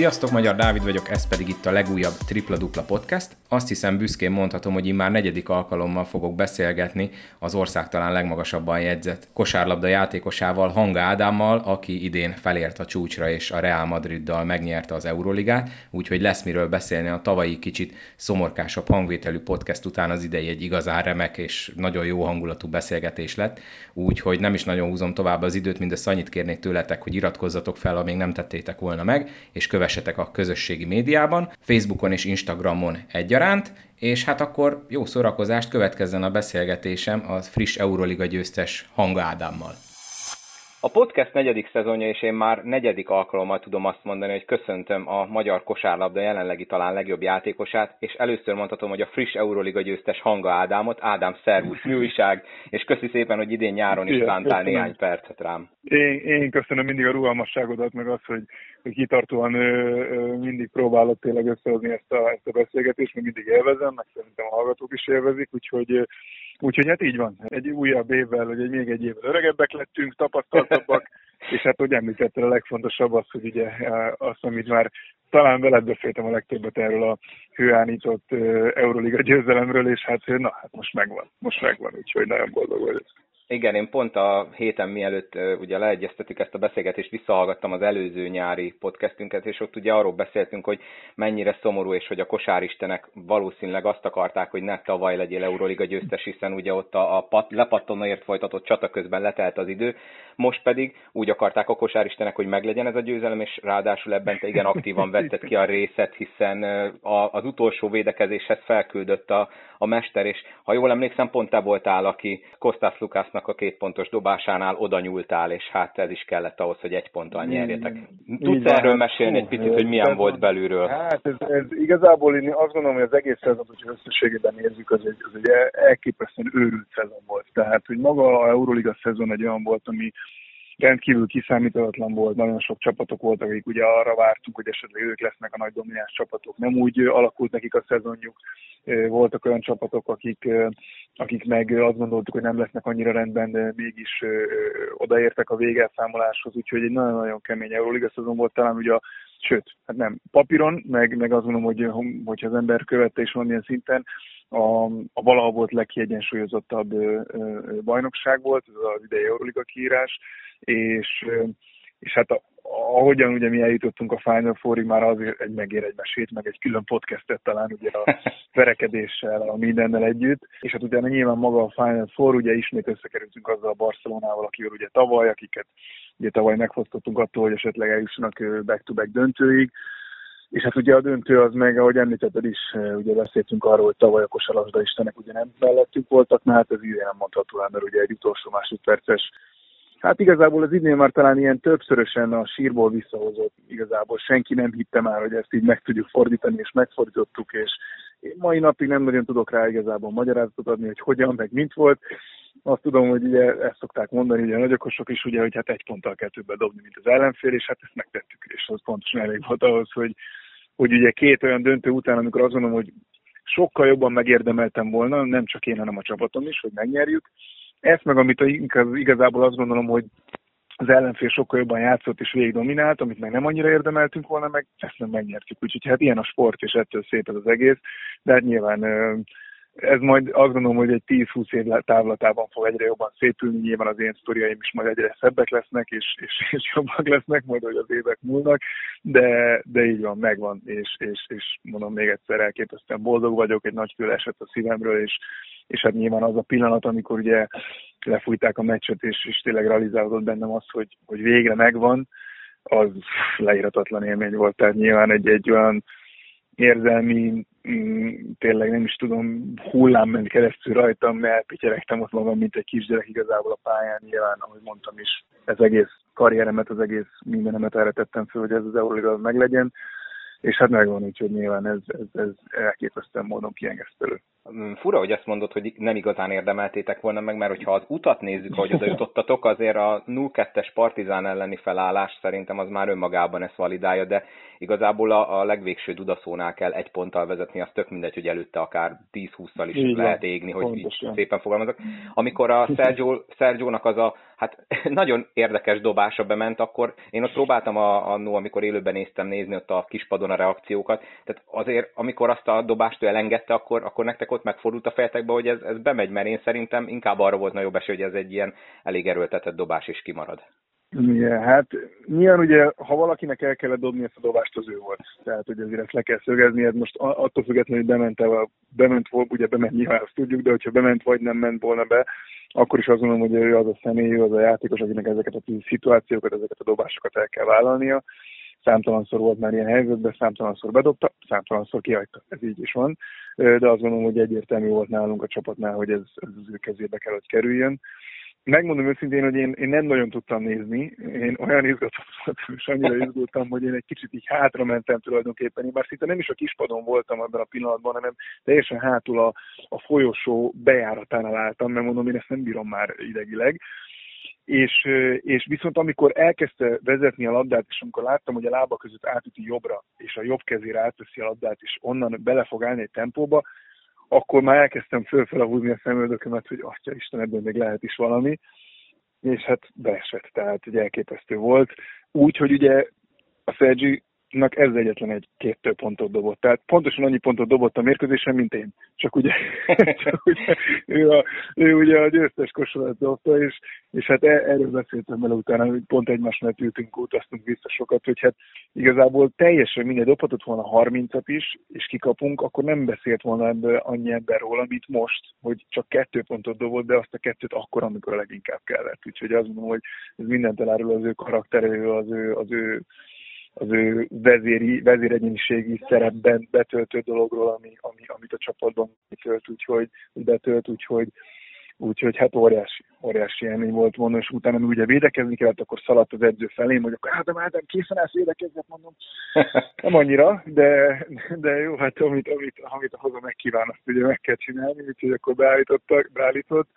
Sziasztok, Magyar Dávid vagyok, ez pedig itt a legújabb Tripla Dupla Podcast. Azt hiszem büszkén mondhatom, hogy már negyedik alkalommal fogok beszélgetni az ország talán legmagasabban jegyzett kosárlabda játékosával, Hanga Ádámmal, aki idén felért a csúcsra és a Real Madriddal megnyerte az Euróligát, úgyhogy lesz miről beszélni a tavalyi kicsit szomorkásabb hangvételű podcast után az idei egy igazán remek és nagyon jó hangulatú beszélgetés lett, úgyhogy nem is nagyon húzom tovább az időt, mindössze annyit kérnék tőletek, hogy iratkozzatok fel, ha még nem tettétek volna meg, és kövessetek a közösségi médiában, Facebookon és Instagramon egyaránt, és hát akkor jó szórakozást következzen a beszélgetésem a friss Euroliga győztes Hanga Ádámmal. A podcast negyedik szezonja, és én már negyedik alkalommal tudom azt mondani, hogy köszöntöm a magyar kosárlabda jelenlegi talán legjobb játékosát, és először mondhatom, hogy a friss Euroliga győztes Hanga Ádámot. Ádám, szervusz, mi újság, és köszi szépen, hogy idén nyáron is szántál néhány percet rám. Én, én köszönöm mindig a rugalmasságodat, meg azt, hogy, hogy kitartóan ö, ö, mindig próbálod tényleg összehozni ezt a, ezt a beszélgetést, meg mindig élvezem, meg szerintem a hallgatók is élvezik, úgyhogy Úgyhogy hát így van. Egy újabb évvel, vagy egy, még egy évvel öregebbek lettünk, tapasztaltabbak, és hát hogy említetted, a legfontosabb az, hogy ugye azt, amit már talán veled beszéltem a legtöbbet erről a hőállított Euroliga győzelemről, és hát na, hát most megvan, most megvan, úgyhogy nagyon boldog vagyok. Igen, én pont a héten mielőtt ugye leegyeztetük ezt a beszélgetést, visszahallgattam az előző nyári podcastünket, és ott ugye arról beszéltünk, hogy mennyire szomorú, és hogy a kosáristenek valószínűleg azt akarták, hogy ne tavaly legyél Euroliga győztes, hiszen ugye ott a, a pat, lepattonóért folytatott csata közben letelt az idő, most pedig úgy akarták a kosáristenek, hogy meglegyen ez a győzelem, és ráadásul ebben te igen aktívan vetted ki a részet, hiszen a, az utolsó védekezéshez felküldött a, a mester, és ha jól emlékszem, pont te voltál, aki Kostas Lukásnak Bukarestnak a két pontos dobásánál oda nyúltál, és hát ez is kellett ahhoz, hogy egy ponttal nyerjetek. Tudsz erről mesélni egy picit, hogy milyen volt belülről? Hát ez, ez igazából én azt gondolom, hogy az egész szezon, hogyha összességében nézzük, az egy, az egy elképesztően őrült szezon volt. Tehát, hogy maga a Euroliga szezon egy olyan volt, ami rendkívül kiszámíthatatlan volt, nagyon sok csapatok voltak, akik ugye arra vártunk, hogy esetleg ők lesznek a nagy domináns csapatok. Nem úgy alakult nekik a szezonjuk, voltak olyan csapatok, akik, akik meg azt gondoltuk, hogy nem lesznek annyira rendben, de mégis odaértek a végelszámoláshoz, úgyhogy egy nagyon-nagyon kemény Euroliga szezon volt, talán ugye a sőt, hát nem, papíron, meg, meg azt mondom, hogy hogyha az ember követte is valamilyen szinten, a, a valaha volt legkiegyensúlyozottabb ö, ö, bajnokság volt, ez az idei Euroliga kiírás, és, és hát a, ahogyan ugye mi eljutottunk a Final Fourig, már az egy megér egy mesét, meg egy külön podcastet talán ugye a verekedéssel, a mindennel együtt, és hát utána nyilván maga a Final Four, ugye ismét összekerültünk azzal a Barcelonával, akivel ugye tavaly, akiket ugye tavaly megfosztottunk attól, hogy esetleg eljussanak back-to-back döntőig, és hát ugye a döntő az meg, ahogy említetted is, ugye beszéltünk arról, hogy tavaly a kosarasda istenek ugye nem mellettünk voltak, mert hát ez így nem mondható, mert ugye egy utolsó másodperces Hát igazából az idén már talán ilyen többszörösen a sírból visszahozott. Igazából senki nem hitte már, hogy ezt így meg tudjuk fordítani, és megfordítottuk, és én mai napig nem nagyon tudok rá igazából magyarázatot adni, hogy hogyan, meg mint volt. Azt tudom, hogy ugye ezt szokták mondani, ugye a nagyokosok is, ugye, hogy hát egy ponttal kell többet dobni, mint az ellenfél, és hát ezt megtettük, és az pontosan elég volt ahhoz, hogy, hogy ugye két olyan döntő után, amikor azt mondom, hogy sokkal jobban megérdemeltem volna, nem csak én, hanem a csapatom is, hogy megnyerjük, ezt meg, amit igazából azt gondolom, hogy az ellenfél sokkal jobban játszott és végig dominált, amit meg nem annyira érdemeltünk volna, meg ezt nem megnyertük. Úgyhogy hát ilyen a sport, és ettől szép ez az egész. De hát nyilván ez majd azt gondolom, hogy egy 10-20 év távlatában fog egyre jobban szépülni, nyilván az én sztoriaim is majd egyre szebbek lesznek, és, és, és jobbak lesznek, majd hogy az évek múlnak, de, de így van, megvan, és, és, és mondom még egyszer, elképesztően boldog vagyok, egy nagy fül esett a szívemről, és, és hát nyilván az a pillanat, amikor ugye lefújták a meccset, és, és tényleg realizálódott bennem az, hogy, hogy végre megvan, az leírhatatlan élmény volt, tehát nyilván egy, egy olyan érzelmi, tényleg nem is tudom, hullám ment keresztül rajtam, mert elpityeregtem ott magam, mint egy kisgyerek igazából a pályán, nyilván, ahogy mondtam is, ez egész karrieremet, az egész mindenemet erre tettem fel, hogy ez az Euroliga meglegyen, és hát megvan, úgyhogy nyilván ez, ez, ez elképesztően módon kiengesztelő. Mm, fura, hogy azt mondod, hogy nem igazán érdemeltétek volna meg, mert hogyha az utat nézzük, ahogy oda jutottatok, azért a 0-2-es partizán elleni felállás szerintem az már önmagában ezt validálja, de igazából a, a legvégső dudaszónál kell egy ponttal vezetni, az tök mindegy, hogy előtte akár 10-20-szal is így lehet égni, hogy így szépen fogalmazok. Amikor a Sergio, Sergio-nak az a hát nagyon érdekes dobása bement, akkor én ott próbáltam a, annó, amikor élőben néztem nézni ott a kispadon a reakciókat, tehát azért, amikor azt a dobást ő elengedte, akkor, akkor nektek ott megfordult a fejetekbe, hogy ez, ez bemegy, mert én szerintem inkább arra volt nagyobb esély, hogy ez egy ilyen elég erőltetett dobás is kimarad. Igen, hát nyilván ugye, ha valakinek el kellett dobni ezt a dobást, az ő volt. Tehát, hogy ezért ezt le kell szögezni, ez most attól függetlenül, hogy bement, -e, bement volt, ugye bement nyilván azt tudjuk, de hogyha bement vagy nem ment volna be, akkor is azt gondolom, hogy ő az a személy, ő az a játékos, akinek ezeket a szituációkat, ezeket a dobásokat el kell vállalnia. Számtalanszor volt már ilyen helyzetben, számtalanszor bedobta, számtalanszor kihagyta. Ez így is van. De azt gondolom, hogy egyértelmű volt nálunk a csapatnál, hogy ez, ez az ő kezébe kell, hogy kerüljön megmondom őszintén, hogy én, én nem nagyon tudtam nézni. Én olyan izgatott voltam, és annyira izgultam, hogy én egy kicsit így hátra mentem tulajdonképpen. Én már szinte nem is a kispadon voltam abban a pillanatban, hanem teljesen hátul a, a folyosó bejáratánál álltam, mert mondom, én ezt nem bírom már idegileg. És, és viszont amikor elkezdte vezetni a labdát, és amikor láttam, hogy a lába között átüti jobbra, és a jobb kezére átveszi a labdát, és onnan bele fog állni egy tempóba, akkor már elkezdtem fölfele húzni a szemöldökömet, hogy atya Isten, ebből még lehet is valami, és hát beesett, tehát ugye elképesztő volt. Úgy, hogy ugye a Sergi nak ez egyetlen egy két több pontot dobott. Tehát pontosan annyi pontot dobott a mérkőzésen, mint én. Csak ugye, csak ugye ő, a, ő ugye a győztes kosarat dobta, és, és hát e, erről beszéltem vele utána, hogy pont egymás mellett ültünk, utaztunk vissza sokat, hogy hát igazából teljesen minden dobhatott volna 30-at is, és kikapunk, akkor nem beszélt volna ebből annyi ember róla, mint most, hogy csak kettő pontot dobott, de azt a kettőt akkor, amikor a leginkább kellett. Úgyhogy azt mondom, hogy ez mindent elárul az ő karakterő, az ő, az ő az ő vezéri, vezéregyéniségi szerepben betöltő dologról, ami, ami, amit a csapatban betölt, úgyhogy, betölt, úgyhogy, úgyhogy hát óriási, óriási élmény volt volna, és utána mi ugye védekezni kellett, akkor szaladt az edző felé, hogy akkor Ádám, Ádám, készen állsz védekezni, mondom. Nem annyira, de, de jó, hát amit, amit, amit a haza megkíván, azt ugye meg kell csinálni, úgyhogy akkor beállítottak, beállított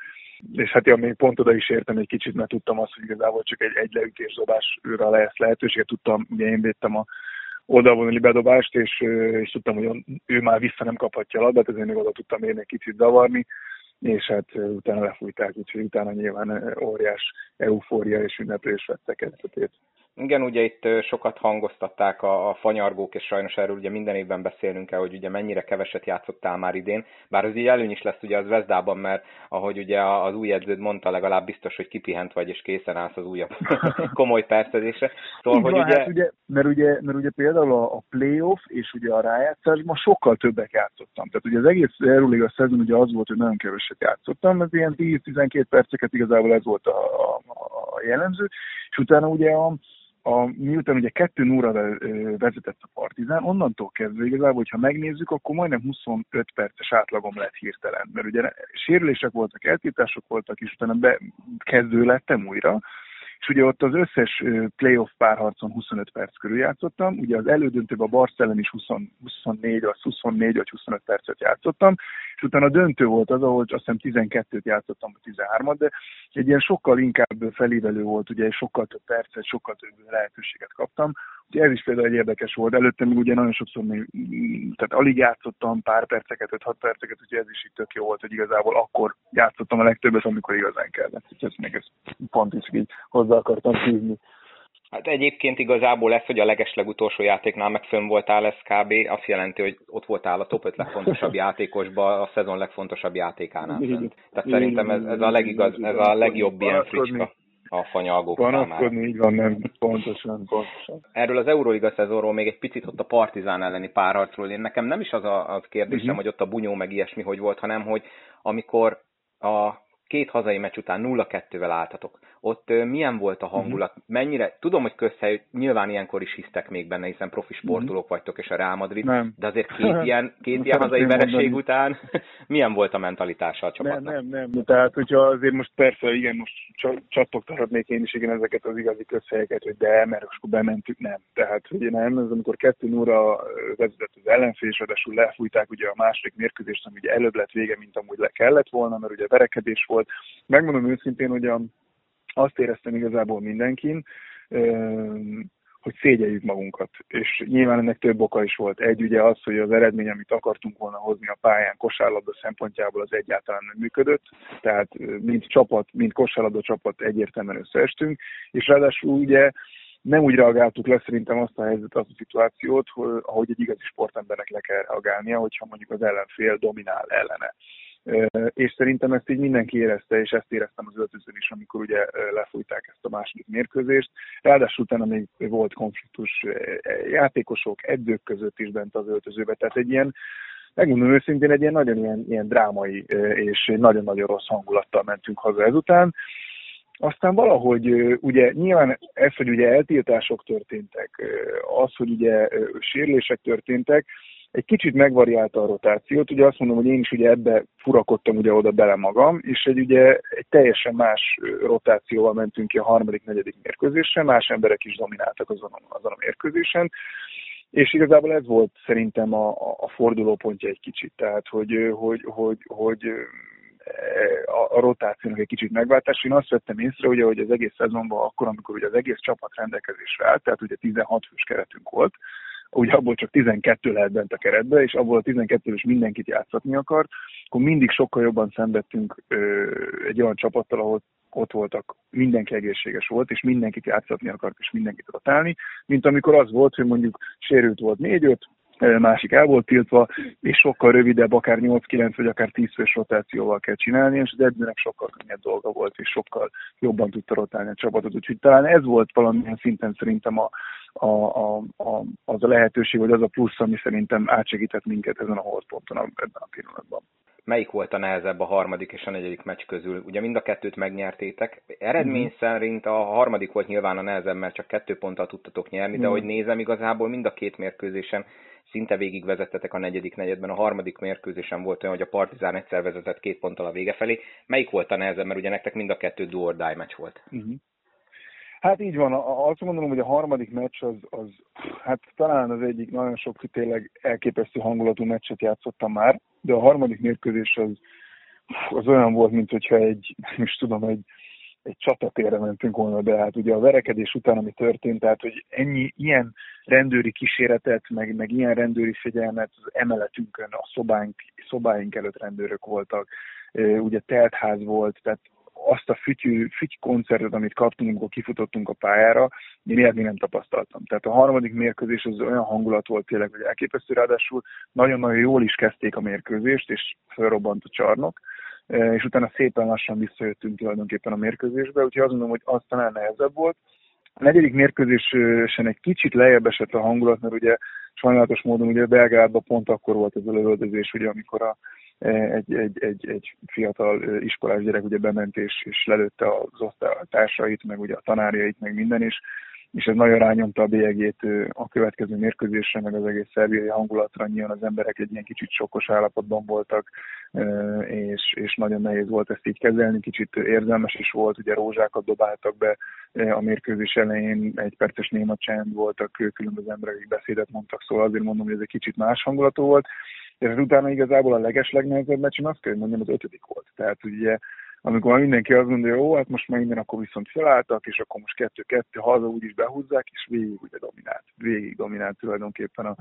és hát ja, még pont oda is értem egy kicsit, mert tudtam azt, hogy igazából csak egy, egy leütés őre lesz lehetőséget, tudtam, ugye én védtem a oldalvonali bedobást, és, és tudtam, hogy ő már vissza nem kaphatja a labdát, ezért még oda tudtam érni egy kicsit zavarni, és hát utána lefújták, úgyhogy utána nyilván óriás eufória és ünneplés vette kezdetét. Igen, ugye itt sokat hangoztatták a, a fanyargók, és sajnos erről ugye minden évben beszélnünk kell, hogy ugye mennyire keveset játszottál már idén, bár az így előny is lesz ugye az Vezdában, mert ahogy ugye az új edződ mondta, legalább biztos, hogy kipihent vagy, és készen állsz az újabb komoly percedésre. Szóval, hogy van, ugye... Hát ugye, mert ugye... Mert ugye például a, a playoff és ugye a rájátszásban sokkal többek játszottam. Tehát ugye az egész Euróliga szezon ugye az volt, hogy nagyon keveset játszottam, ez ilyen 10-12 perceket igazából ez volt a, a, a jellemző, és utána ugye a, a, miután ugye 2 0 vezetett a Partizán, onnantól kezdve igazából, hogyha megnézzük, akkor majdnem 25 perces átlagom lett hirtelen, mert ugye sérülések voltak, eltiltások voltak, és utána be, kezdő lettem újra, és ugye ott az összes playoff párharcon 25 perc körül játszottam, ugye az elődöntőben a Barcelon is 20, 24, vagy 24 vagy 25 percet játszottam, és utána a döntő volt az, ahol azt hiszem 12-t játszottam, vagy 13-at, de egy ilyen sokkal inkább felívelő volt, ugye sokkal több percet, sokkal több lehetőséget kaptam, Úgyhogy ez is például egy érdekes volt. Előtte még ugye nagyon sokszor még, tehát alig játszottam pár perceket, 5-6 perceket, úgyhogy ez is így tök jó volt, hogy igazából akkor játszottam a legtöbbet, amikor igazán kellett. Úgyhogy ezt még ezt pont is így hozzá akartam hívni. Hát egyébként igazából lesz, hogy a legeslegutolsó játéknál meg fönn voltál, ez kb. azt jelenti, hogy ott voltál a top 5 legfontosabb játékosba, a szezon legfontosabb játékánál. Tehát szerintem ez, ez a legigaz, ez a legjobb ilyen fricska a fanyalgók Panaszkodni, így van, nem, pontosan, pontosan. Erről az Euróliga szezonról még egy picit ott a Partizán elleni párharcról. Én nekem nem is az a az kérdésem, uh-huh. hogy ott a bunyó meg ilyesmi hogy volt, hanem hogy amikor a két hazai meccs után 0-2-vel álltatok. Ott milyen volt a hangulat? Uh-huh. Mennyire, tudom, hogy közhely, nyilván ilyenkor is hisztek még benne, hiszen profi mhm. sportolók uh-huh. vagytok, és a Real Madrid, nem. de azért két ilyen, két ilyen hazai vereség után milyen volt a mentalitása a csapatnak? Nem, nem, nem. Tehát, hogyha azért most persze, igen, most csattogtatnék én is igen ezeket az igazi közhelyeket, hogy de, mert akkor bementük, nem. Tehát, hogy nem, ez amikor kettő óra vezetett az ellenfél, és ráadásul lefújták ugye a második mérkőzést, ami ugye előbb lett vége, mint amúgy le kellett volna, mert ugye verekedés volt. Megmondom őszintén, hogy a, azt éreztem igazából mindenkin, hogy szégyeljük magunkat. És nyilván ennek több oka is volt. Egy ugye az, hogy az eredmény, amit akartunk volna hozni a pályán kosárlabda szempontjából, az egyáltalán nem működött. Tehát mint csapat, mint kosárlabda csapat egyértelműen összeestünk. És ráadásul ugye nem úgy reagáltuk le szerintem azt a helyzetet, azt a szituációt, hogy, ahogy egy igazi sportembernek le kell reagálnia, hogyha mondjuk az ellenfél dominál ellene. És szerintem ezt így mindenki érezte, és ezt éreztem az öltözőn is, amikor ugye lefújták ezt a második mérkőzést. Ráadásul utána még volt konfliktus játékosok, edzők között is bent az öltözőbe, tehát egy ilyen megmondom őszintén, egy ilyen nagyon ilyen, ilyen drámai és nagyon-nagyon rossz hangulattal mentünk haza ezután. Aztán valahogy ugye nyilván ez, hogy ugye eltiltások történtek, az, hogy ugye sérülések történtek, egy kicsit megvariálta a rotációt, ugye azt mondom, hogy én is ugye ebbe furakodtam ugye oda bele magam, és egy ugye egy teljesen más rotációval mentünk ki a harmadik, negyedik mérkőzésre, más emberek is domináltak azon, azon a mérkőzésen, és igazából ez volt szerintem a, a fordulópontja egy kicsit, tehát hogy, hogy, hogy, hogy a, a rotációnak egy kicsit megváltás. Én azt vettem észre, ugye, hogy az egész szezonban akkor, amikor ugye az egész csapat rendelkezésre állt, tehát ugye 16 fős keretünk volt, ugye abból csak 12 lehet bent a keretbe, és abból a 12 is mindenkit játszatni akart, akkor mindig sokkal jobban szenvedtünk ö, egy olyan csapattal, ahol ott voltak, mindenki egészséges volt, és mindenkit játszatni akart, és mindenkit rotálni, mint amikor az volt, hogy mondjuk sérült volt 4-5, másik el volt tiltva, és sokkal rövidebb, akár 8-9 vagy akár 10 fős rotációval kell csinálni, és az edzőnek sokkal könnyebb dolga volt, és sokkal jobban tudta rotálni a csapatot. Úgyhogy talán ez volt valamilyen szinten szerintem a, a, a, a, az a lehetőség, vagy az a plusz, ami szerintem átsegített minket ezen a holdponton ebben a pillanatban melyik volt a nehezebb a harmadik és a negyedik meccs közül? Ugye mind a kettőt megnyertétek. Eredmény mm. szerint a harmadik volt nyilván a nehezebb, mert csak kettő ponttal tudtatok nyerni, mm. de hogy nézem, igazából mind a két mérkőzésen szinte végig vezettetek a negyedik negyedben. A harmadik mérkőzésen volt olyan, hogy a Partizán egyszer vezetett két ponttal a vége felé. Melyik volt a nehezebb, mert ugye nektek mind a kettő do or die meccs volt? Mm. Hát így van, azt gondolom, hogy a harmadik meccs az, az hát talán az egyik nagyon sok tényleg elképesztő hangulatú meccset játszottam már, de a harmadik mérkőzés az, az olyan volt, mint hogyha egy, nem is tudom, egy, egy csatatérre mentünk volna be. Hát ugye a verekedés után, ami történt, tehát hogy ennyi, ilyen rendőri kíséretet, meg, meg ilyen rendőri figyelmet az emeletünkön, a szobánk, szobáink előtt rendőrök voltak, ugye teltház volt, tehát azt a fütyű, füty koncertet, amit kaptunk, amikor kifutottunk a pályára, én ilyet még nem tapasztaltam. Tehát a harmadik mérkőzés az olyan hangulat volt tényleg, hogy elképesztő, ráadásul nagyon-nagyon jól is kezdték a mérkőzést, és felrobbant a csarnok, e, és utána szépen lassan visszajöttünk tulajdonképpen a mérkőzésbe, úgyhogy azt mondom, hogy az talán nehezebb volt. A negyedik mérkőzésen egy kicsit lejjebb esett a hangulat, mert ugye sajnálatos módon ugye Belgrádban pont akkor volt ez a lövöldözés, ugye amikor a egy, egy, egy, egy fiatal iskolás gyerek ugye bement és, és lelőtte az osztálytársait, meg ugye a tanárjait, meg minden is, és ez nagyon rányomta a bélyegét a következő mérkőzésre, meg az egész szerbiai hangulatra. Nyilván az emberek egy ilyen kicsit sokkos állapotban voltak, és, és nagyon nehéz volt ezt így kezelni, kicsit érzelmes is volt, ugye rózsákat dobáltak be a mérkőzés elején, egy perces néma csend voltak, különböző emberek, beszédet mondtak, szóval azért mondom, hogy ez egy kicsit más hangulatú volt, és utána igazából a leges legnehezebb meccsen azt kell, hogy mondjam, az ötödik volt. Tehát ugye amikor mindenki azt hogy jó, hát most már minden akkor viszont felálltak, és akkor most kettő-kettő, haza úgyis behúzzák, és végig ugye dominált, végig dominált tulajdonképpen a,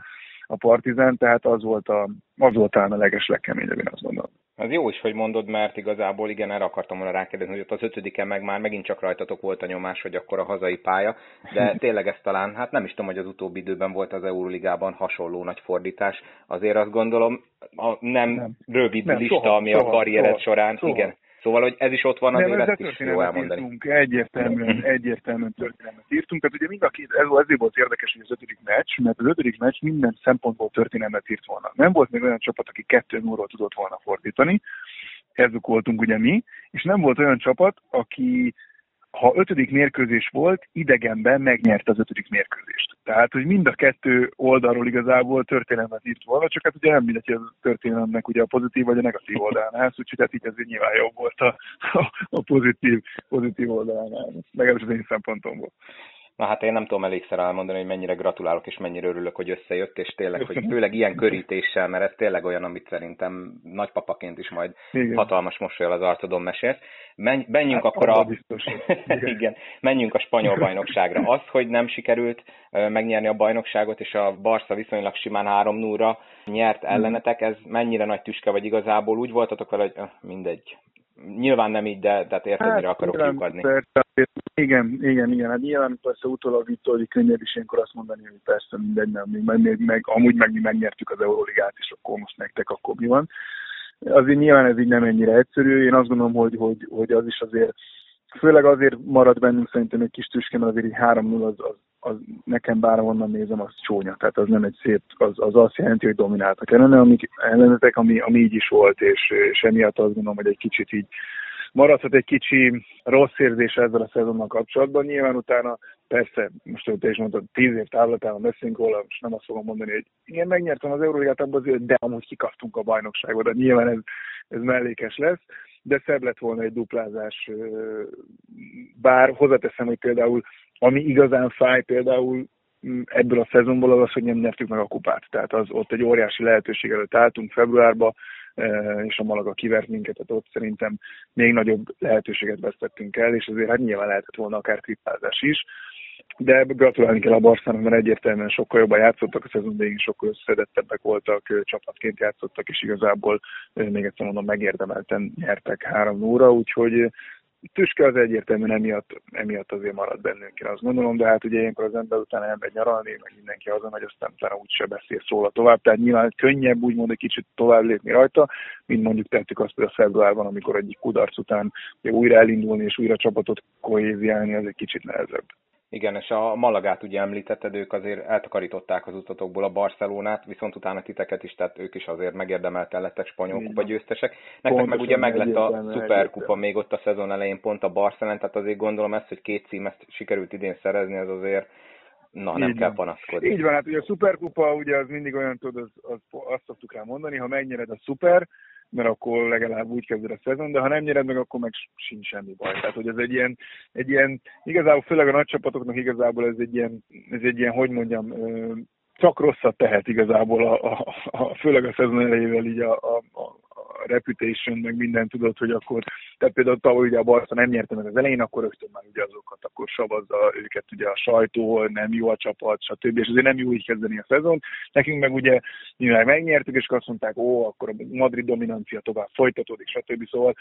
a partizán, tehát az volt, a, az volt a leges legkeményebb, én azt mondom. Az jó is, hogy mondod, mert igazából igen, erre akartam volna rákérdezni, hogy ott az ötödiken meg már megint csak rajtatok volt a nyomás, hogy akkor a hazai pálya, de tényleg ez talán, hát nem is tudom, hogy az utóbbi időben volt az Euróligában hasonló nagy fordítás. Azért azt gondolom, a nem, nem rövid nem, lista, soha, ami soha, a karriered soha, során, soha. igen, Szóval, hogy ez is ott van, azért ezt is jó elmondani. Írtunk, egyértelműen, egyértelműen történelmet írtunk. Tehát ugye mind a két, ez ezért volt érdekes, hogy az ötödik meccs, mert az ötödik meccs minden szempontból történelmet írt volna. Nem volt még olyan csapat, aki kettő óról tudott volna fordítani, ezek voltunk ugye mi, és nem volt olyan csapat, aki ha ötödik mérkőzés volt, idegenben megnyerte az ötödik mérkőzést. Tehát, hogy mind a kettő oldalról igazából történelmet írt volna, csak hát ugye nem mindegy, hogy a történelemnek ugye a pozitív vagy a negatív oldalán úgyhogy hát így azért nyilván jobb volt a, a, a pozitív, pozitív oldalán legalábbis az én szempontomból. Na hát én nem tudom elégszer elmondani, hogy mennyire gratulálok és mennyire örülök, hogy összejött, és tényleg, hogy főleg ilyen körítéssel, mert ez tényleg olyan, amit szerintem nagypapaként is majd Igen. hatalmas mosolyal az arcodon mesélsz. Menj, menjünk hát, akkor a... Biztos, Igen. Igen. Menjünk a spanyol bajnokságra. Az, hogy nem sikerült megnyerni a bajnokságot, és a Barca viszonylag simán 3 0 nyert ellenetek, ez mennyire nagy tüske, vagy igazából úgy voltatok vele, hogy mindegy, Nyilván nem így, de tehát érted, hát, mire akarok lyukadni. Persze, igen, igen, igen. Hát nyilván persze utólag Vittori könnyebb is ilyenkor azt mondani, hogy persze mindegy, nem, meg, még, meg, amúgy meg mi megnyertük az Euróligát, és akkor most nektek akkor mi van. Azért nyilván ez így nem ennyire egyszerű. Én azt gondolom, hogy, hogy, hogy az is azért főleg azért marad bennünk szerintem egy kis tüske, mert azért egy 3-0 az, az, az nekem bárhonnan nézem, az csúnya. Tehát az nem egy szép, az, az azt jelenti, hogy domináltak ellene, amik, ellenetek, ami, ami így is volt, és, és emiatt azt gondolom, hogy egy kicsit így maradhat egy kicsi rossz érzés ezzel a szezonnal kapcsolatban. Nyilván utána persze, most te is mondtad, tíz év távlatában beszélünk róla, most nem azt fogom mondani, hogy igen, megnyertem az Euróligát abban azért, de amúgy kikaptunk a bajnokságot, de nyilván ez, ez mellékes lesz de szebb lett volna egy duplázás, bár hozzáteszem, hogy például ami igazán fáj például mm, ebből a szezonból az az, hogy nem nyertük meg a kupát. Tehát az ott egy óriási lehetőség előtt álltunk februárba, és a Malaga kivert minket, tehát ott szerintem még nagyobb lehetőséget vesztettünk el, és azért hát nyilván lehetett volna akár tripázás is de gratulálni kell a Barszának, mert egyértelműen sokkal jobban játszottak, a szezon végén sokkal összedettebbek voltak, csapatként játszottak, és igazából még egyszer mondom, megérdemelten nyertek három óra, úgyhogy tüske az egyértelműen emiatt, emiatt azért marad bennünk, én azt gondolom, de hát ugye ilyenkor az ember utána elmegy nyaralni, meg mindenki hogy aztán utána úgyse beszél szóla tovább, tehát nyilván könnyebb úgymond egy kicsit tovább lépni rajta, mint mondjuk tettük azt például februárban, amikor egyik kudarc után újra elindulni és újra csapatot kohéziálni, az egy kicsit nehezebb. Igen, és a Malagát ugye említetted, ők azért eltakarították az utatokból a Barcelonát, viszont utána titeket is, tehát ők is azért megérdemelten lettek spanyol kupa győztesek. Nektek Pontosan meg ugye meg lett a szuperkupa még ott a szezon elején pont a Barcelona, tehát azért gondolom ezt, hogy két címet sikerült idén szerezni, az azért Na, nem Így kell panaszkodni. Így van, hát ugye a szuperkupa, ugye az mindig olyan, tudod, az, az, azt szoktuk rá mondani, ha megnyered a szuper, mert akkor legalább úgy kezded a szezon, de ha nem nyered meg, akkor meg sincs semmi baj. Tehát, hogy ez egy ilyen, egy ilyen igazából főleg a nagy csapatoknak igazából ez egy ilyen, ez egy ilyen hogy mondjam, csak rosszat tehet igazából, a, a, a, főleg a szezon elejével így a, a, reputation, meg minden tudod, hogy akkor, tehát például tavaly ugye a Barca nem nyerte meg az elején, akkor rögtön már ugye azokat, akkor savazza őket ugye a sajtó, nem jó a csapat, stb. És azért nem jó így kezdeni a szezon. Nekünk meg ugye nyilván megnyertük, és azt mondták, ó, akkor a Madrid dominancia tovább folytatódik, stb. Szóval,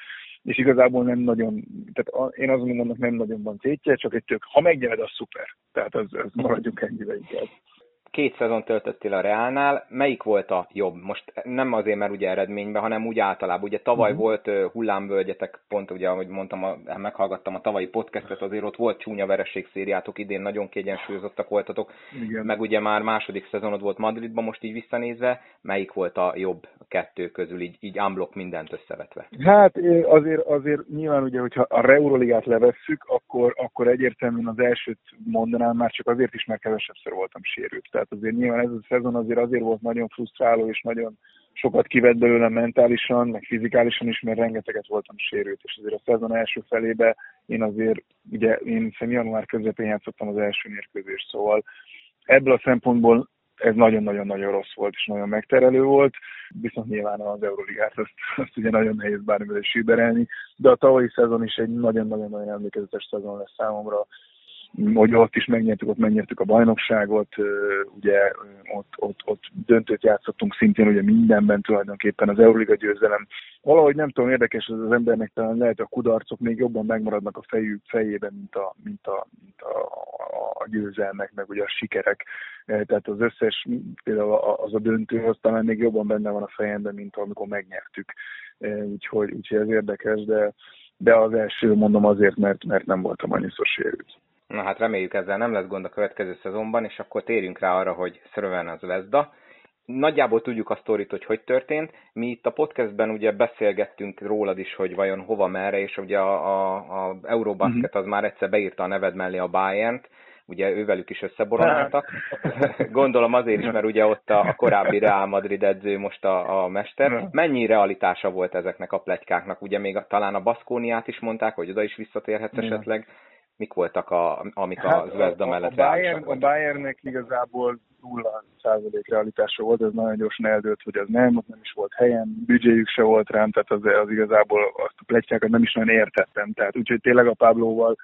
és igazából nem nagyon, tehát én azt mondom, nem nagyon van tétje, csak egy tök, ha megnyered, az szuper. Tehát az, az maradjunk ennyire inkább két szezon töltöttél a Reálnál, melyik volt a jobb? Most nem azért, mert ugye eredményben, hanem úgy általában. Ugye tavaly uh-huh. volt uh, hullámvölgyetek, pont ugye, ahogy mondtam, a, meghallgattam a tavalyi podcastet, azért ott volt csúnya vereségszériátok, idén nagyon kiegyensúlyozottak voltatok, Igen. meg ugye már második szezonod volt Madridban, most így visszanézve, melyik volt a jobb a kettő közül, így, így unblock mindent összevetve? Hát azért, azért nyilván ugye, hogyha a Euroligát levesszük, akkor, akkor egyértelműen az elsőt mondanám már csak azért is, mert kevesebbszer voltam sérült. Tehát azért nyilván ez a szezon azért azért volt nagyon frusztráló, és nagyon sokat kivett belőlem mentálisan, meg fizikálisan is, mert rengeteget voltam sérült, és azért a szezon első felébe én azért, ugye én hiszem január közepén játszottam az első mérkőzést, szóval ebből a szempontból ez nagyon-nagyon-nagyon rossz volt, és nagyon megterelő volt, viszont nyilván az Euroligát azt, azt ugye nagyon nehéz bármivel is de a tavalyi szezon is egy nagyon-nagyon-nagyon emlékezetes szezon lesz számomra, hogy ott is megnyertük, ott megnyertük a bajnokságot, ugye ott, ott, ott döntőt játszottunk szintén ugye mindenben tulajdonképpen az Euroliga győzelem. Valahogy nem tudom, érdekes ez az embernek talán lehet a kudarcok még jobban megmaradnak a fejű, fejében, mint a, mint a, mint a, a győzelmek, meg ugye a sikerek. Tehát az összes, például az a döntő, az talán még jobban benne van a fejemben, mint amikor megnyertük. Úgyhogy, úgyhogy ez érdekes, de de az első mondom azért, mert, mert nem voltam annyiszor sérült. Na hát reméljük ezzel nem lesz gond a következő szezonban, és akkor térjünk rá arra, hogy Szröven az Vezda. Nagyjából tudjuk a sztorit, hogy hogy történt. Mi itt a podcastben ugye beszélgettünk rólad is, hogy vajon hova merre, és ugye a, a, a Eurobasket az már egyszer beírta a neved mellé a Bayern-t, ugye ővelük is összeboronáltak. Gondolom azért is, mert ugye ott a, a korábbi Real Madrid edző most a, a mester. Mennyi realitása volt ezeknek a pletykáknak? Ugye még a, talán a Baszkóniát is mondták, hogy oda is visszatérhetsz esetleg mik voltak, a, amik hát a Zvezda mellett a, a, Bayern, a Bayernnek igazából nulla százalék realitása volt, ez nagyon gyorsan eldőlt, hogy az nem, ott nem is volt helyen, büdzséjük se volt rám, tehát az, az igazából azt a pletyákat nem is nagyon értettem, tehát úgyhogy tényleg a Páblóval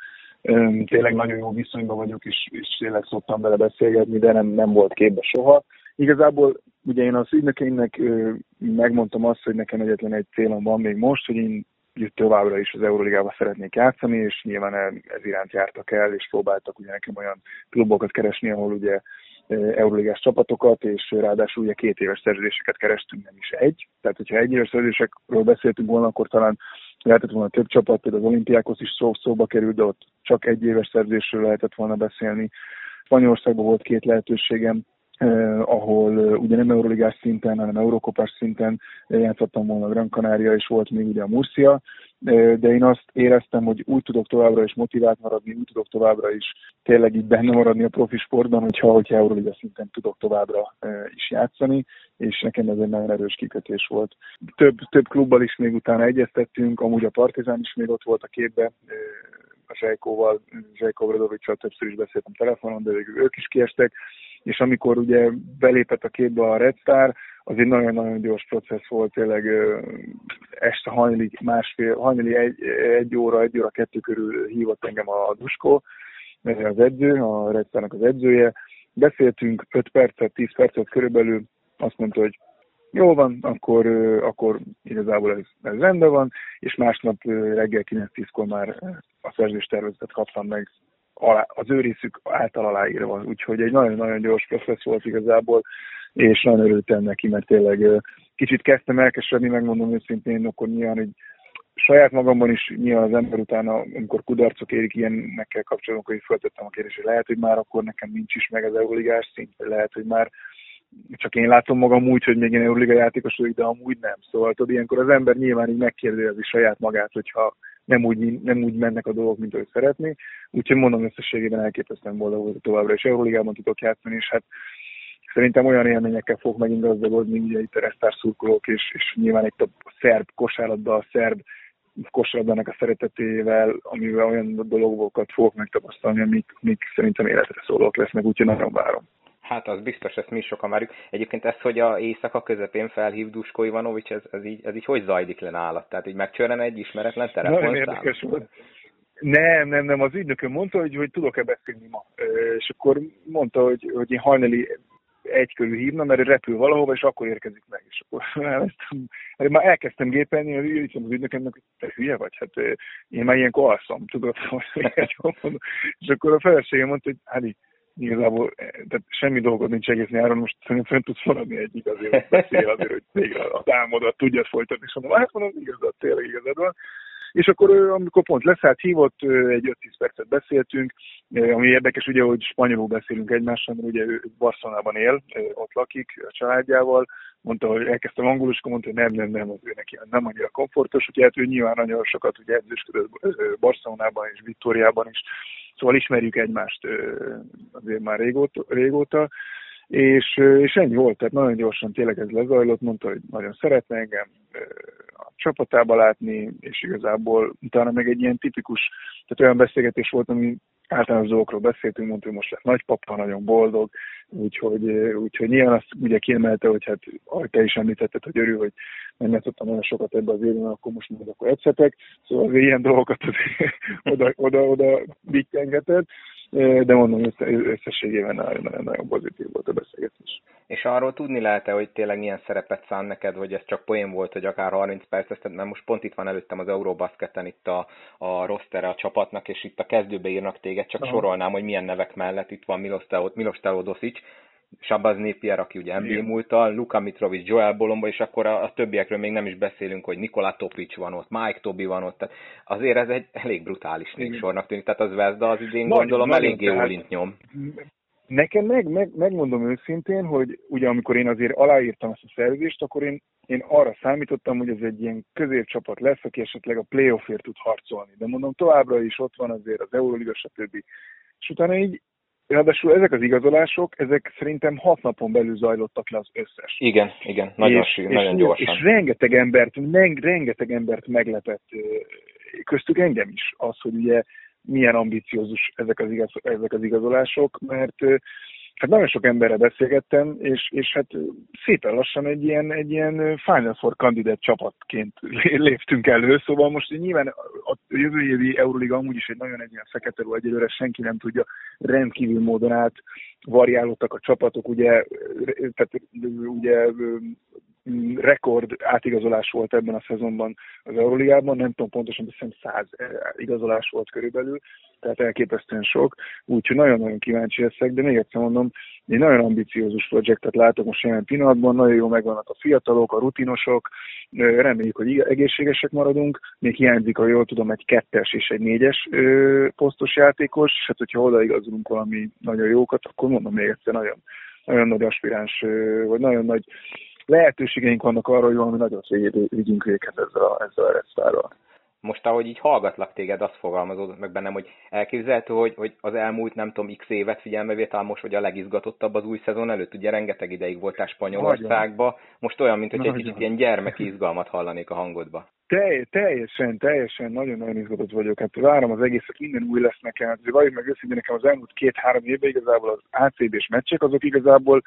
tényleg nagyon jó viszonyban vagyok, és, és tényleg szoktam vele beszélgetni, de nem, nem volt képbe soha. Igazából ugye én az ügynökeimnek megmondtam azt, hogy nekem egyetlen egy célom van még most, hogy én továbbra is az Euróligába szeretnék játszani, és nyilván ez iránt jártak el, és próbáltak ugye nekem olyan klubokat keresni, ahol ugye Euróligás csapatokat, és ráadásul ugye két éves szerződéseket kerestünk, nem is egy. Tehát, hogyha egy éves szerződésekről beszéltünk volna, akkor talán lehetett volna több csapat, például az olimpiákhoz is szó, szóba került, de ott csak egy éves szerződésről lehetett volna beszélni. Spanyolországban volt két lehetőségem, eh, ahol ugye nem Euroligás szinten, hanem Eurokopás szinten játszottam volna Gran Canaria, és volt még ugye a Murcia, de én azt éreztem, hogy úgy tudok továbbra is motivált maradni, úgy tudok továbbra is tényleg így benne maradni a profi sportban, hogyha, hogyha Euroliga szinten tudok továbbra is játszani, és nekem ez egy nagyon erős kikötés volt. Több, több klubbal is még utána egyeztettünk, amúgy a Partizán is még ott volt a képbe, a Zsajkóval, Zsajkó Bradovicsal többször is beszéltem telefonon, de végül ők is kiestek, és amikor ugye belépett a képbe a Red Star, az egy nagyon-nagyon gyors processz volt, tényleg este hajnali másfél, hajnali egy, egy óra, egy óra kettő körül hívott engem a Duskó, az edző, a Red Star-nak az edzője. Beszéltünk 5 percet, 10 percet körülbelül, azt mondta, hogy jó van, akkor, akkor igazából ez, ez rendben van, és másnap reggel 9-10-kor már a szerződés tervezetet kaptam meg alá, az ő részük által aláírva, úgyhogy egy nagyon-nagyon gyors processz volt igazából, és nagyon örültem neki, mert tényleg kicsit kezdtem elkesedni, megmondom őszintén, akkor nyilván egy saját magamban is nyilván az ember utána, amikor kudarcok érik ilyenekkel kapcsolatban, hogy föltettem a kérdést, hogy lehet, hogy már akkor nekem nincs is meg az Euroligás szint, lehet, hogy már csak én látom magam úgy, hogy még én Euroliga játékos vagyok, de amúgy nem. Szóval tudod, ilyenkor az ember nyilván így megkérdezi saját magát, hogyha nem úgy, nem úgy mennek a dolgok, mint ahogy szeretné. Úgyhogy mondom összességében elképesztően boldog hogy továbbra, és Euroligában tudok játszani, és hát szerintem olyan élményekkel fog megint gazdagodni, ugye itt a resztár szurkolók, és, és nyilván itt a szerb kosárlabda, a szerb kosárlabdának a szeretetével, amivel olyan dolgokat fogok megtapasztalni, amik, amik szerintem életre szólók lesznek, úgyhogy nagyon várom. Hát az biztos, ezt mi is sokan várjuk. Egyébként ez, hogy a éjszaka közepén felhív Dusko Ivanovics, ez, ez, így, ez így hogy zajlik le nála? Tehát így megcsörren egy ismeretlen telefonszám? Nagyon érdekes volt. Nem, nem, nem, az ügynökön mondta, hogy, hogy tudok-e beszélni ma. És akkor mondta, hogy, hogy én hajnali egy körül hívna, mert repül valahova, és akkor érkezik meg. És akkor elkezdtem, hát már elkezdtem gépelni, hogy így az ügynökemnek, hogy te hülye vagy, hát én már ilyenkor alszom, tudod, hogy És akkor a feleségem mondta, hogy hát így, igazából tehát semmi dolgod nincs egész nyáron, most szerintem fent tudsz maradni egy igazi, beszél azért, hogy végre a álmodat tudjad folytatni, és mondom, hát mondom, igazad, tényleg igazad van. És akkor amikor pont leszállt, hívott, egy 5-10 percet beszéltünk, ami érdekes ugye, hogy spanyolul beszélünk egymással, mert ugye ő Barcelonában él, ott lakik a családjával, mondta, hogy elkezdtem angolul, és akkor mondta, hogy nem, nem, nem, az ő neki nem annyira komfortos, úgyhogy hát ő nyilván nagyon sokat ugye edzősködött Barcelonában és Vittoriában is, Szóval ismerjük egymást azért már régóta, régóta és, és ennyi volt, tehát nagyon gyorsan tényleg ez lezajlott, mondta, hogy nagyon szeretne engem a csapatába látni, és igazából utána meg egy ilyen tipikus, tehát olyan beszélgetés volt, ami általános dolgokról beszéltünk, mondta, hogy most lett nagypapa, nagyon boldog, úgyhogy, úgyhogy nyilván azt ugye kiemelte, hogy hát ahogy te is említetted, hogy örül, hogy nem játszottam olyan sokat ebbe az évben, akkor most majd akkor egyszetek, szóval azért ilyen dolgokat oda, oda, oda bityengetett, de mondom, összességében nagyon, nagyon pozitív volt a beszélgetés. És arról tudni lehet-e, hogy tényleg milyen szerepet szán neked, hogy ez csak poén volt, hogy akár 30 perc, mert most pont itt van előttem az Eurobasketen itt a, a roster a csapatnak, és itt a kezdőbe írnak téged, csak Aha. sorolnám, hogy milyen nevek mellett itt van Milos Teodosic, Sabaz Népier, aki ugye NBA múltal, Luka Mitrovic, Joel Bolomba, és akkor a, a többiekről még nem is beszélünk, hogy Nikola Topic van ott, Mike Tobi van ott, tehát azért ez egy elég brutális sornak tűnik, tehát az Vezda az idén Nagy, gondolom eléggé ólint nyom. Nekem meg, meg, megmondom őszintén, hogy ugye amikor én azért aláírtam ezt a szerződést, akkor én, én arra számítottam, hogy ez egy ilyen középcsapat lesz, aki esetleg a playoffért tud harcolni. De mondom, továbbra is ott van azért az Euroliga, stb. És utána így Ráadásul ezek az igazolások, ezek szerintem hat napon belül zajlottak le az összes. Igen, igen, nagyon, és, nagyon és, gyorsan. És rengeteg embert, rengeteg embert meglepett, köztük engem is, az, hogy ugye milyen ambiciózus ezek az, igaz, ezek az igazolások, mert hát nagyon sok emberre beszélgettem, és, és hát szépen lassan egy ilyen, egy ilyen Final Four kandidát csapatként léptünk elő, szóval most nyilván a jövő évi Euroliga amúgy is egy nagyon egy ilyen fekete egyelőre senki nem tudja, rendkívül módon át variálódtak a csapatok, ugye, tehát ugye rekord átigazolás volt ebben a szezonban az Euroligában, nem tudom pontosan, de hiszem száz eh, igazolás volt körülbelül, tehát elképesztően sok, úgyhogy nagyon-nagyon kíváncsi leszek, de még egyszer mondom, egy nagyon ambiciózus projektet látok most jelen pillanatban, nagyon jó megvannak a fiatalok, a rutinosok, reméljük, hogy egészségesek maradunk, még hiányzik, ha jól tudom, egy kettes és egy négyes posztos játékos, hát hogyha odaigazolunk valami nagyon jókat, akkor mondom még egyszer, nagyon, nagyon nagy aspiráns, vagy nagyon nagy lehetőségeink vannak arra, hogy valami nagyon szép vigyünk véget ezzel a, ezzel a resztárral. Most, ahogy így hallgatlak téged, azt fogalmazódott meg bennem, hogy elképzelhető, hogy, hogy az elmúlt, nem tudom, x évet figyelme vétel most vagy a legizgatottabb az új szezon előtt, ugye rengeteg ideig voltál Spanyolországba, most olyan, mint hogy egy kicsit ilyen gyermeki izgalmat hallanék a hangodba. Telj, teljesen, teljesen, nagyon-nagyon izgatott vagyok. Hát várom az egészet, minden új lesz nekem. Hát, vagy meg őszintén nekem az elmúlt két-három évben igazából az ACB-s meccsek, azok igazából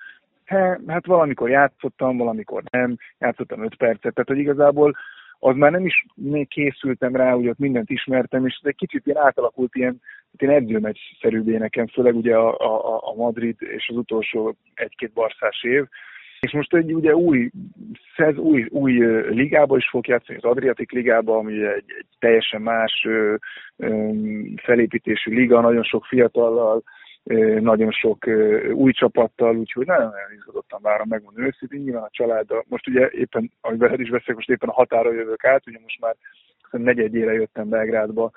hát valamikor játszottam, valamikor nem, játszottam 5 percet, tehát hogy igazából az már nem is még készültem rá, hogy ott mindent ismertem, és ez egy kicsit ilyen átalakult ilyen, ilyen edzőmeccs-szerűbbé nekem, főleg ugye a, a, a Madrid és az utolsó egy-két barszás év, és most egy ugye új, szez, új, új ligába is fog játszani, az Adriatic ligába, ami egy, egy teljesen más ö, ö, felépítésű liga, nagyon sok fiatallal, nagyon sok új csapattal, úgyhogy nagyon-nagyon izgatottan várom, megmondani őszintén, nyilván a családdal. Most ugye éppen, ahogy veled is beszélek, most éppen a határa jövök át, ugye most már negyedjére jöttem Belgrádba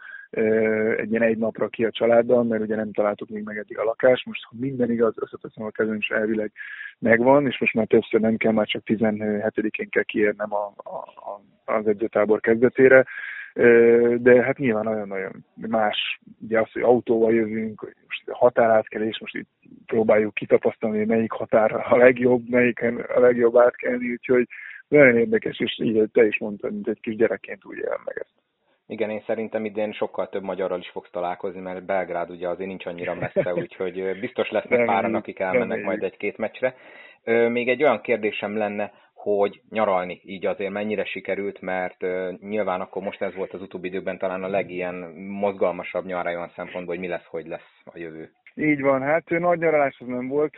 egy ilyen egy napra ki a családdal, mert ugye nem találtuk még meg eddig a lakást. Most, ha minden igaz, összeteszem a kezem, és elvileg megvan, és most már többször nem kell, már csak 17-én kell kiérnem a, a, a, az edzőtábor kezdetére de hát nyilván nagyon-nagyon más, ugye az, hogy autóval jövünk, most határátkelés, most itt próbáljuk kitapasztalni, melyik határ a legjobb, melyiken a legjobb átkelni, úgyhogy nagyon érdekes, és így te is mondtad, mint egy kis gyerekként úgy él meg ezt. Igen, én szerintem idén sokkal több magyarral is fogsz találkozni, mert Belgrád ugye azért nincs annyira messze, úgyhogy biztos lesznek páran, akik elmennek majd egy-két meccsre. Még egy olyan kérdésem lenne, hogy nyaralni így azért mennyire sikerült, mert nyilván akkor most ez volt az utóbbi időben talán a legilyen mozgalmasabb nyara olyan szempontból, hogy mi lesz, hogy lesz a jövő. Így van, hát nagy nyaralás az nem volt.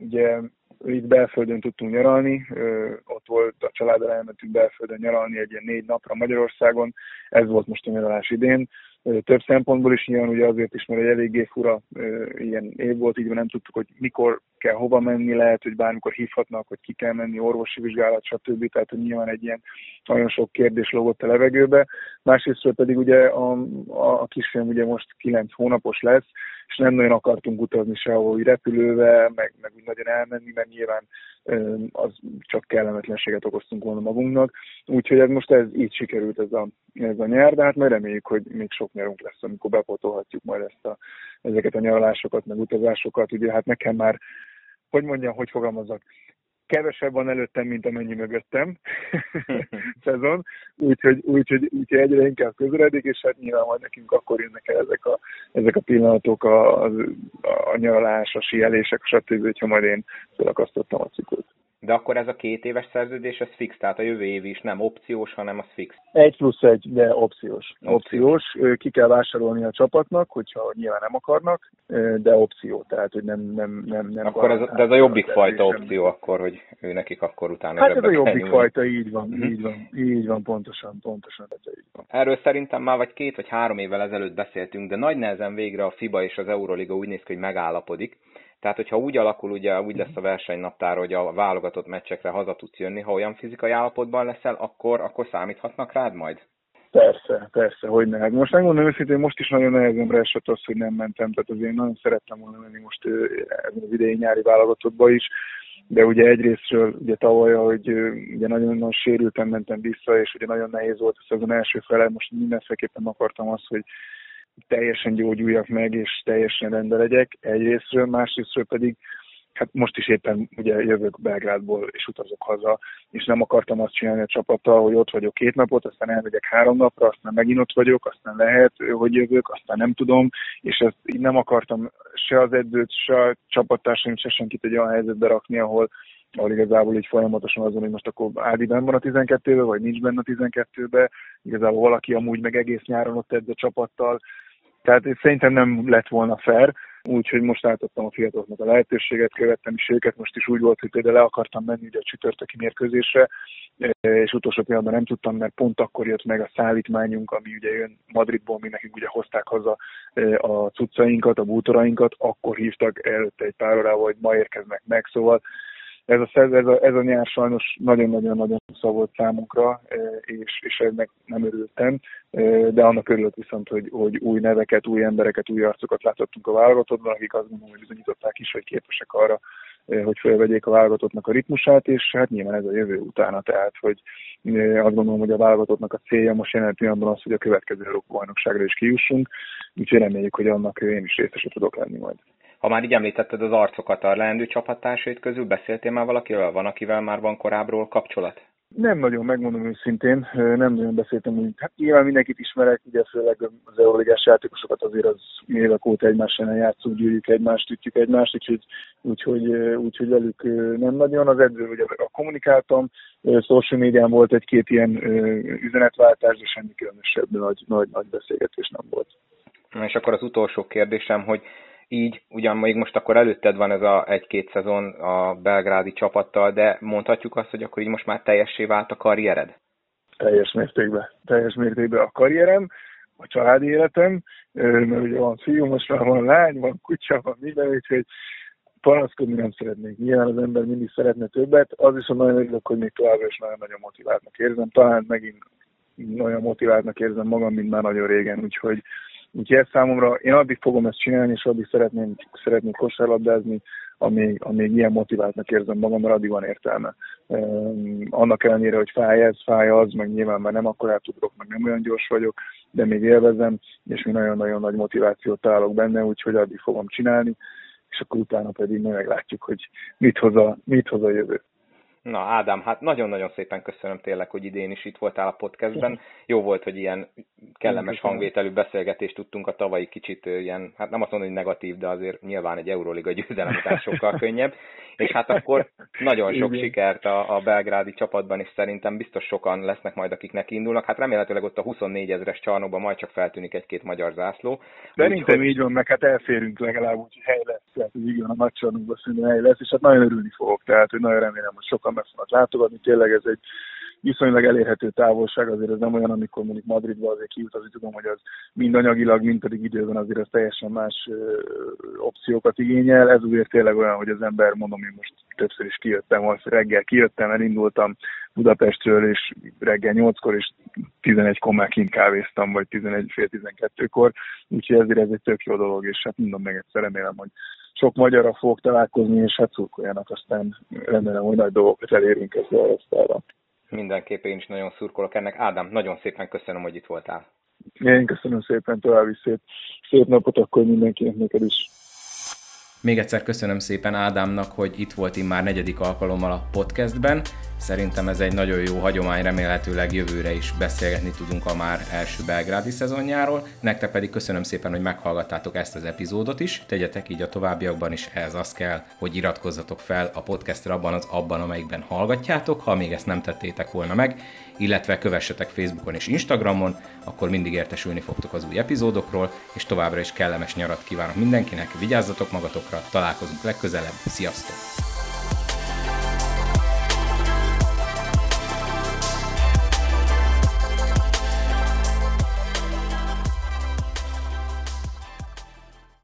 Ugye itt belföldön tudtunk nyaralni, ott volt a családdal elmentünk belföldön nyaralni egy ilyen négy napra Magyarországon, ez volt most a nyaralás idén több szempontból is nyilván ugye azért is, mert egy eléggé fura ilyen év volt, így nem tudtuk, hogy mikor kell hova menni, lehet, hogy bármikor hívhatnak, hogy ki kell menni, orvosi vizsgálat, stb. Tehát, hogy nyilván egy ilyen nagyon sok kérdés lógott a levegőbe. Másrészt pedig ugye a, a, a kisfilm ugye most 9 hónapos lesz, és nem nagyon akartunk utazni sehol repülővel, meg, meg úgy nagyon elmenni, mert nyilván az csak kellemetlenséget okoztunk volna magunknak. Úgyhogy ez most ez így sikerült ez a, ez a nyár, de hát majd reméljük, hogy még sok nyarunk lesz, amikor bepotolhatjuk majd ezt a, ezeket a nyaralásokat, meg utazásokat. Ugye hát nekem már, hogy mondjam, hogy fogalmazok, kevesebb van előttem, mint amennyi mögöttem szezon, úgyhogy, úgyhogy, úgyhogy egyre inkább közeledik, és hát nyilván majd nekünk akkor jönnek el ezek a, ezek a pillanatok, a, a, a nyaralás, a sielések, stb., hogyha majd én felakasztottam a ciklut. De akkor ez a két éves szerződés, ez fix, tehát a jövő év is nem opciós, hanem az fix. Egy plusz egy, de opciós. Opciós. Ki kell vásárolni a csapatnak, hogyha nyilván nem akarnak, de opció, tehát hogy nem... nem, nem, nem akkor ez, de ez a jobbik fajta opció akkor, hogy ő nekik akkor utána Hát ez a jobbik nyúlni. fajta, így van, uh-huh. így van, így van, pontosan, pontosan. Ez így van. Erről szerintem már vagy két vagy három évvel ezelőtt beszéltünk, de nagy nehezen végre a FIBA és az Euroliga úgy néz ki, hogy megállapodik tehát, hogyha úgy alakul, ugye úgy lesz a versenynaptár, hogy a válogatott meccsekre haza tudsz jönni, ha olyan fizikai állapotban leszel, akkor, akkor számíthatnak rád majd? Persze, persze, hogy ne. Hát most megmondom őszintén, most is nagyon nehezemre esett az, hogy nem mentem, tehát azért nagyon szerettem volna menni most az idei nyári válogatottba is, de ugye egyrésztről ugye tavaly, hogy ugye nagyon-nagyon sérültem, mentem vissza, és ugye nagyon nehéz volt a szezon első fele, most mindenféleképpen akartam azt, hogy teljesen gyógyuljak meg, és teljesen rendbe legyek egyrésztről, másrésztről pedig hát most is éppen ugye jövök Belgrádból és utazok haza, és nem akartam azt csinálni a csapattal, hogy ott vagyok két napot, aztán elmegyek három napra, aztán megint ott vagyok, aztán lehet, hogy jövök, aztán nem tudom, és ezt így nem akartam se az edzőt, se a csapattársaim, se senkit egy olyan helyzetbe rakni, ahol ahol igazából így folyamatosan azon, hogy most akkor Ádi benn van a 12-be, vagy nincs benne a 12-be, igazából valaki amúgy meg egész nyáron ott edz a csapattal, tehát szerintem nem lett volna fair, úgyhogy most átadtam a fiataloknak a lehetőséget, követtem is őket, most is úgy volt, hogy például le akartam menni ugye a csütörtöki mérkőzésre, és utolsó pillanatban nem tudtam, mert pont akkor jött meg a szállítmányunk, ami ugye jön Madridból, mi nekünk ugye hozták haza a cuccainkat, a bútorainkat, akkor hívtak előtte egy pár órával, hogy ma érkeznek meg, szóval ez a, ez a, ez a nyár sajnos nagyon-nagyon-nagyon szó volt számunkra, e, és, és ennek nem örültem, e, de annak örülök viszont, hogy, hogy új neveket, új embereket, új arcokat láthattunk a válogatottban, akik azt gondolom, hogy bizonyították is, hogy képesek arra, e, hogy felvegyék a válogatottnak a ritmusát, és hát nyilván ez a jövő utána, tehát hogy azt gondolom, hogy a válogatottnak a célja most jelen pillanatban az, hogy a következő Európa bajnokságra is kijussunk, úgyhogy reméljük, hogy annak én is részese tudok lenni majd. Ha már így említetted az arcokat a leendő csapattársait közül, beszéltél már valakivel? Van, akivel már van korábbról kapcsolat? Nem nagyon, megmondom őszintén, nem nagyon beszéltem úgy. Hát nyilván mindenkit ismerek, ugye főleg az Euroligás játékosokat azért az évek óta egymással játszunk, gyűjjük egymást, ütjük egymást, úgyhogy, úgyhogy, úgyhogy velük nem nagyon. Az edző ugye a kommunikáltam, social médián volt egy-két ilyen üzenetváltás, de semmi különösebb nagy, nagy, nagy beszélgetés nem volt. És akkor az utolsó kérdésem, hogy így, ugyan még most akkor előtted van ez a egy-két szezon a belgrádi csapattal, de mondhatjuk azt, hogy akkor így most már teljessé vált a karriered? Teljes mértékben. Teljes mértékben a karrierem, a családi életem, mert ugye van fiú, most már van lány, van kutya, van minden, úgyhogy panaszkodni nem szeretnék. Nyilván az ember mindig szeretne többet, az is nagyon örülök, hogy még továbbra is nagyon-nagyon motiváltnak érzem. Talán megint olyan motiváltnak érzem magam, mint már nagyon régen, úgyhogy Úgyhogy ez számomra, én addig fogom ezt csinálni, és addig szeretném, szeretném kosárlabdázni, amíg, amíg ilyen motiváltnak érzem magam, mert addig van értelme. Um, annak ellenére, hogy fáj ez, fáj az, meg nyilván már nem akkor átugrok, meg nem olyan gyors vagyok, de még élvezem, és mi nagyon-nagyon nagy motivációt találok benne, úgyhogy addig fogom csinálni, és akkor utána pedig meglátjuk, hogy mit hoz a, mit hoz a jövő. Na Ádám, hát nagyon-nagyon szépen köszönöm tényleg, hogy idén is itt voltál a podcastben. Jó volt, hogy ilyen kellemes hangvételű beszélgetést tudtunk a tavalyi kicsit ilyen, hát nem azt mondom, hogy negatív, de azért nyilván egy Euróliga győzelem után sokkal könnyebb. És hát akkor nagyon sok Igen. sikert a, a belgrádi csapatban, és szerintem biztos sokan lesznek majd, akik neki indulnak. Hát remélhetőleg ott a 24 ezeres csarnokban majd csak feltűnik egy-két magyar zászló. Szerintem úgy, így van, meg hát elférünk legalább, úgy hely lesz. Tehát, hogy igen, a nagy csarnokban szerintem hely lesz, és hát nagyon örülni fogok. Tehát, hogy nagyon remélem, hogy sokan meg fognak látogatni. Tényleg ez egy viszonylag elérhető távolság, azért ez nem olyan, amikor mondjuk Madridba azért kiutazni tudom, hogy az mind anyagilag, mind pedig időben azért az teljesen más ö, opciókat igényel. Ez úgy tényleg olyan, hogy az ember, mondom, én most többször is kijöttem, az reggel kijöttem, elindultam Budapestről, és reggel 8-kor és 11-kor már kint kávéztam, vagy 11 fél 12-kor, úgyhogy ezért ez egy tök jó dolog, és hát mondom meg egyszer, remélem, hogy sok magyarra fog találkozni, és hát szurkoljanak, aztán remélem, hogy nagy dolgokat elérünk ezzel a resztára. Mindenképp én is nagyon szurkolok ennek. Ádám, nagyon szépen köszönöm, hogy itt voltál. Én köszönöm szépen, további szép, szép napot akkor mindenkinek neked is. Még egyszer köszönöm szépen Ádámnak, hogy itt volt immár negyedik alkalommal a podcastben. Szerintem ez egy nagyon jó hagyomány, remélhetőleg jövőre is beszélgetni tudunk a már első belgrádi szezonjáról. Nektek pedig köszönöm szépen, hogy meghallgattátok ezt az epizódot is. Tegyetek így a továbbiakban is, ehhez az kell, hogy iratkozzatok fel a podcastra abban az abban, amelyikben hallgatjátok, ha még ezt nem tettétek volna meg, illetve kövessetek Facebookon és Instagramon, akkor mindig értesülni fogtok az új epizódokról, és továbbra is kellemes nyarat kívánok mindenkinek, vigyázzatok magatokra, találkozunk legközelebb, sziasztok!